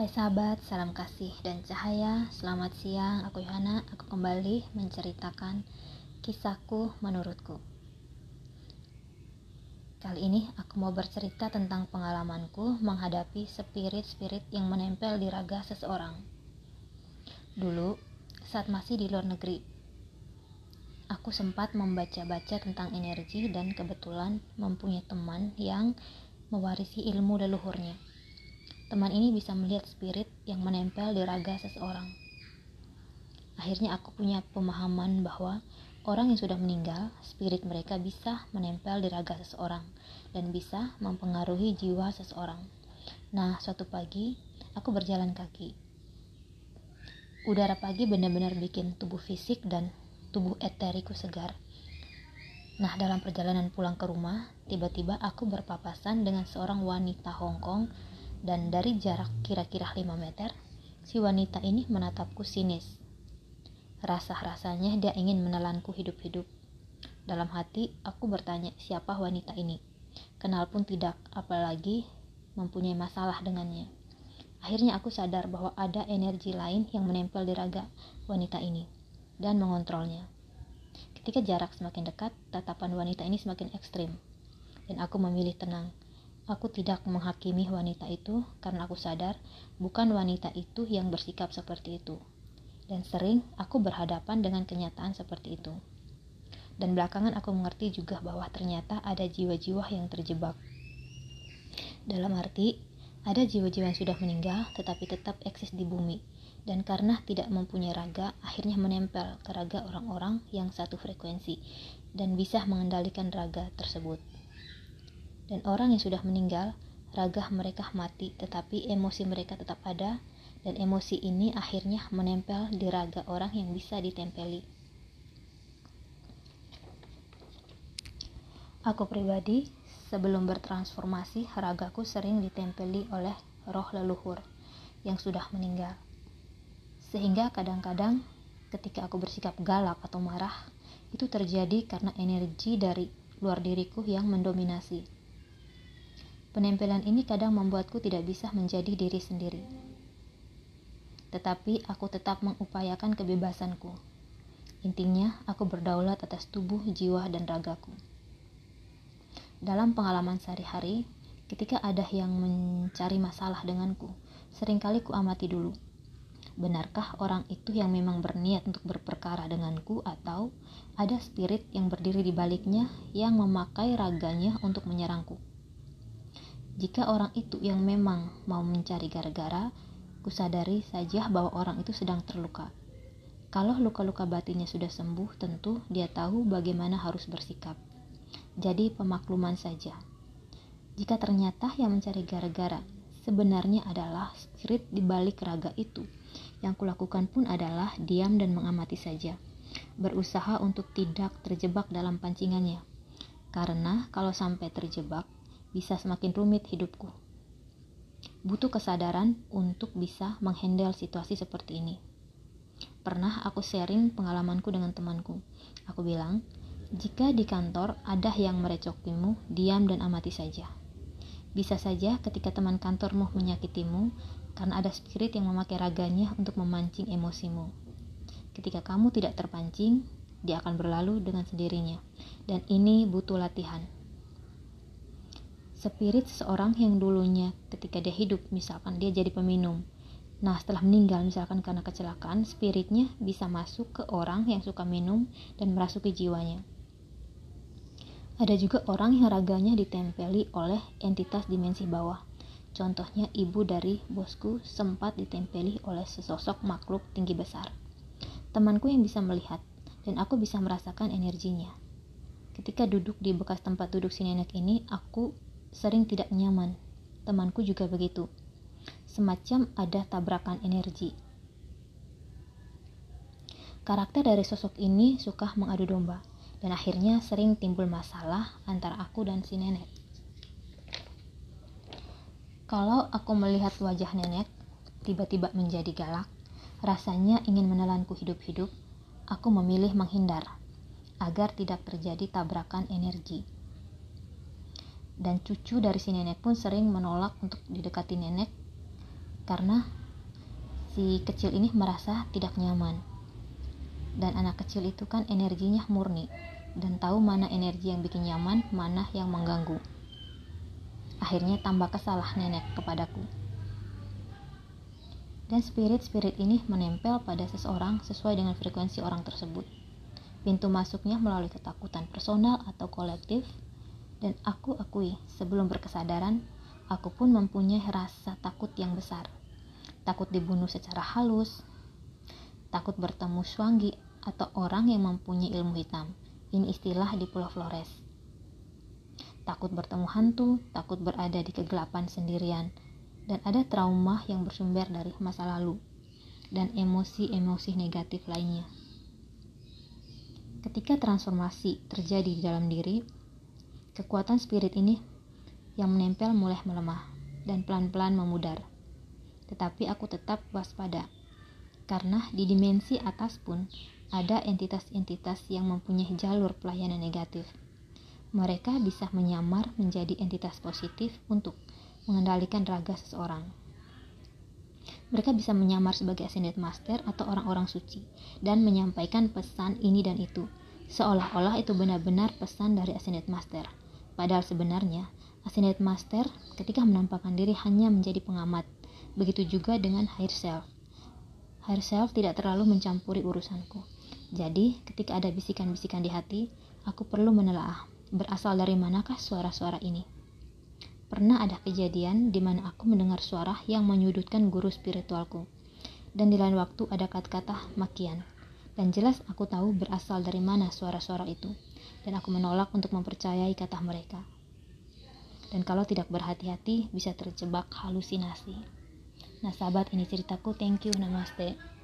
Hai sahabat, salam kasih dan cahaya. Selamat siang, aku Yohana. Aku kembali menceritakan kisahku menurutku. Kali ini aku mau bercerita tentang pengalamanku menghadapi spirit-spirit yang menempel di raga seseorang. Dulu, saat masih di luar negeri, aku sempat membaca-baca tentang energi dan kebetulan mempunyai teman yang mewarisi ilmu leluhurnya Teman ini bisa melihat spirit yang menempel di raga seseorang. Akhirnya aku punya pemahaman bahwa orang yang sudah meninggal, spirit mereka bisa menempel di raga seseorang dan bisa mempengaruhi jiwa seseorang. Nah, suatu pagi aku berjalan kaki. Udara pagi benar-benar bikin tubuh fisik dan tubuh eteriku segar. Nah, dalam perjalanan pulang ke rumah, tiba-tiba aku berpapasan dengan seorang wanita Hong Kong dan dari jarak kira-kira 5 meter, si wanita ini menatapku sinis. Rasa-rasanya dia ingin menelanku hidup-hidup. Dalam hati, aku bertanya siapa wanita ini. Kenal pun tidak, apalagi mempunyai masalah dengannya. Akhirnya aku sadar bahwa ada energi lain yang menempel di raga wanita ini dan mengontrolnya. Ketika jarak semakin dekat, tatapan wanita ini semakin ekstrim, dan aku memilih tenang Aku tidak menghakimi wanita itu karena aku sadar bukan wanita itu yang bersikap seperti itu. Dan sering aku berhadapan dengan kenyataan seperti itu. Dan belakangan aku mengerti juga bahwa ternyata ada jiwa-jiwa yang terjebak. Dalam arti, ada jiwa-jiwa yang sudah meninggal tetapi tetap eksis di bumi. Dan karena tidak mempunyai raga, akhirnya menempel ke raga orang-orang yang satu frekuensi dan bisa mengendalikan raga tersebut dan orang yang sudah meninggal, ragah mereka mati, tetapi emosi mereka tetap ada, dan emosi ini akhirnya menempel di raga orang yang bisa ditempeli. Aku pribadi, sebelum bertransformasi, ragaku sering ditempeli oleh roh leluhur yang sudah meninggal. Sehingga kadang-kadang ketika aku bersikap galak atau marah, itu terjadi karena energi dari luar diriku yang mendominasi. Penempelan ini kadang membuatku tidak bisa menjadi diri sendiri. Tetapi aku tetap mengupayakan kebebasanku. Intinya, aku berdaulat atas tubuh, jiwa, dan ragaku. Dalam pengalaman sehari-hari, ketika ada yang mencari masalah denganku, sering kali ku amati dulu. Benarkah orang itu yang memang berniat untuk berperkara denganku atau ada spirit yang berdiri di baliknya yang memakai raganya untuk menyerangku? Jika orang itu yang memang mau mencari gara-gara, kusadari saja bahwa orang itu sedang terluka. Kalau luka-luka batinnya sudah sembuh, tentu dia tahu bagaimana harus bersikap. Jadi pemakluman saja. Jika ternyata yang mencari gara-gara sebenarnya adalah spirit di balik raga itu, yang kulakukan pun adalah diam dan mengamati saja. Berusaha untuk tidak terjebak dalam pancingannya. Karena kalau sampai terjebak, bisa semakin rumit hidupku. Butuh kesadaran untuk bisa menghandle situasi seperti ini. Pernah aku sharing pengalamanku dengan temanku. Aku bilang, jika di kantor ada yang merecokimu, diam dan amati saja. Bisa saja ketika teman kantormu menyakitimu karena ada spirit yang memakai raganya untuk memancing emosimu. Ketika kamu tidak terpancing, dia akan berlalu dengan sendirinya. Dan ini butuh latihan spirit seseorang yang dulunya ketika dia hidup misalkan dia jadi peminum. Nah setelah meninggal misalkan karena kecelakaan spiritnya bisa masuk ke orang yang suka minum dan merasuki jiwanya. Ada juga orang yang raganya ditempeli oleh entitas dimensi bawah. Contohnya ibu dari bosku sempat ditempeli oleh sesosok makhluk tinggi besar. Temanku yang bisa melihat dan aku bisa merasakan energinya. Ketika duduk di bekas tempat duduk si nenek ini aku sering tidak nyaman. Temanku juga begitu. Semacam ada tabrakan energi. Karakter dari sosok ini suka mengadu domba dan akhirnya sering timbul masalah antara aku dan si nenek. Kalau aku melihat wajah nenek tiba-tiba menjadi galak, rasanya ingin menelanku hidup-hidup, aku memilih menghindar agar tidak terjadi tabrakan energi dan cucu dari si nenek pun sering menolak untuk didekati nenek karena si kecil ini merasa tidak nyaman. Dan anak kecil itu kan energinya murni dan tahu mana energi yang bikin nyaman, mana yang mengganggu. Akhirnya tambah kesalah nenek kepadaku. Dan spirit-spirit ini menempel pada seseorang sesuai dengan frekuensi orang tersebut. Pintu masuknya melalui ketakutan personal atau kolektif, dan aku akui sebelum berkesadaran, aku pun mempunyai rasa takut yang besar takut dibunuh secara halus, takut bertemu Swangi atau orang yang mempunyai ilmu hitam. Ini istilah di Pulau Flores. Takut bertemu hantu, takut berada di kegelapan sendirian, dan ada trauma yang bersumber dari masa lalu dan emosi-emosi negatif lainnya. Ketika transformasi terjadi di dalam diri, kekuatan spirit ini yang menempel mulai melemah dan pelan-pelan memudar tetapi aku tetap waspada. Karena di dimensi atas pun ada entitas-entitas yang mempunyai jalur pelayanan negatif. Mereka bisa menyamar menjadi entitas positif untuk mengendalikan raga seseorang. Mereka bisa menyamar sebagai ascended master atau orang-orang suci dan menyampaikan pesan ini dan itu, seolah-olah itu benar-benar pesan dari ascended master. Padahal sebenarnya, ascended master ketika menampakkan diri hanya menjadi pengamat Begitu juga dengan higher self. Higher self tidak terlalu mencampuri urusanku. Jadi, ketika ada bisikan-bisikan di hati, aku perlu menelaah berasal dari manakah suara-suara ini. Pernah ada kejadian di mana aku mendengar suara yang menyudutkan guru spiritualku. Dan di lain waktu ada kata-kata makian. Dan jelas aku tahu berasal dari mana suara-suara itu. Dan aku menolak untuk mempercayai kata mereka. Dan kalau tidak berhati-hati bisa terjebak halusinasi. Nah sahabat ini ceritaku, thank you, namaste.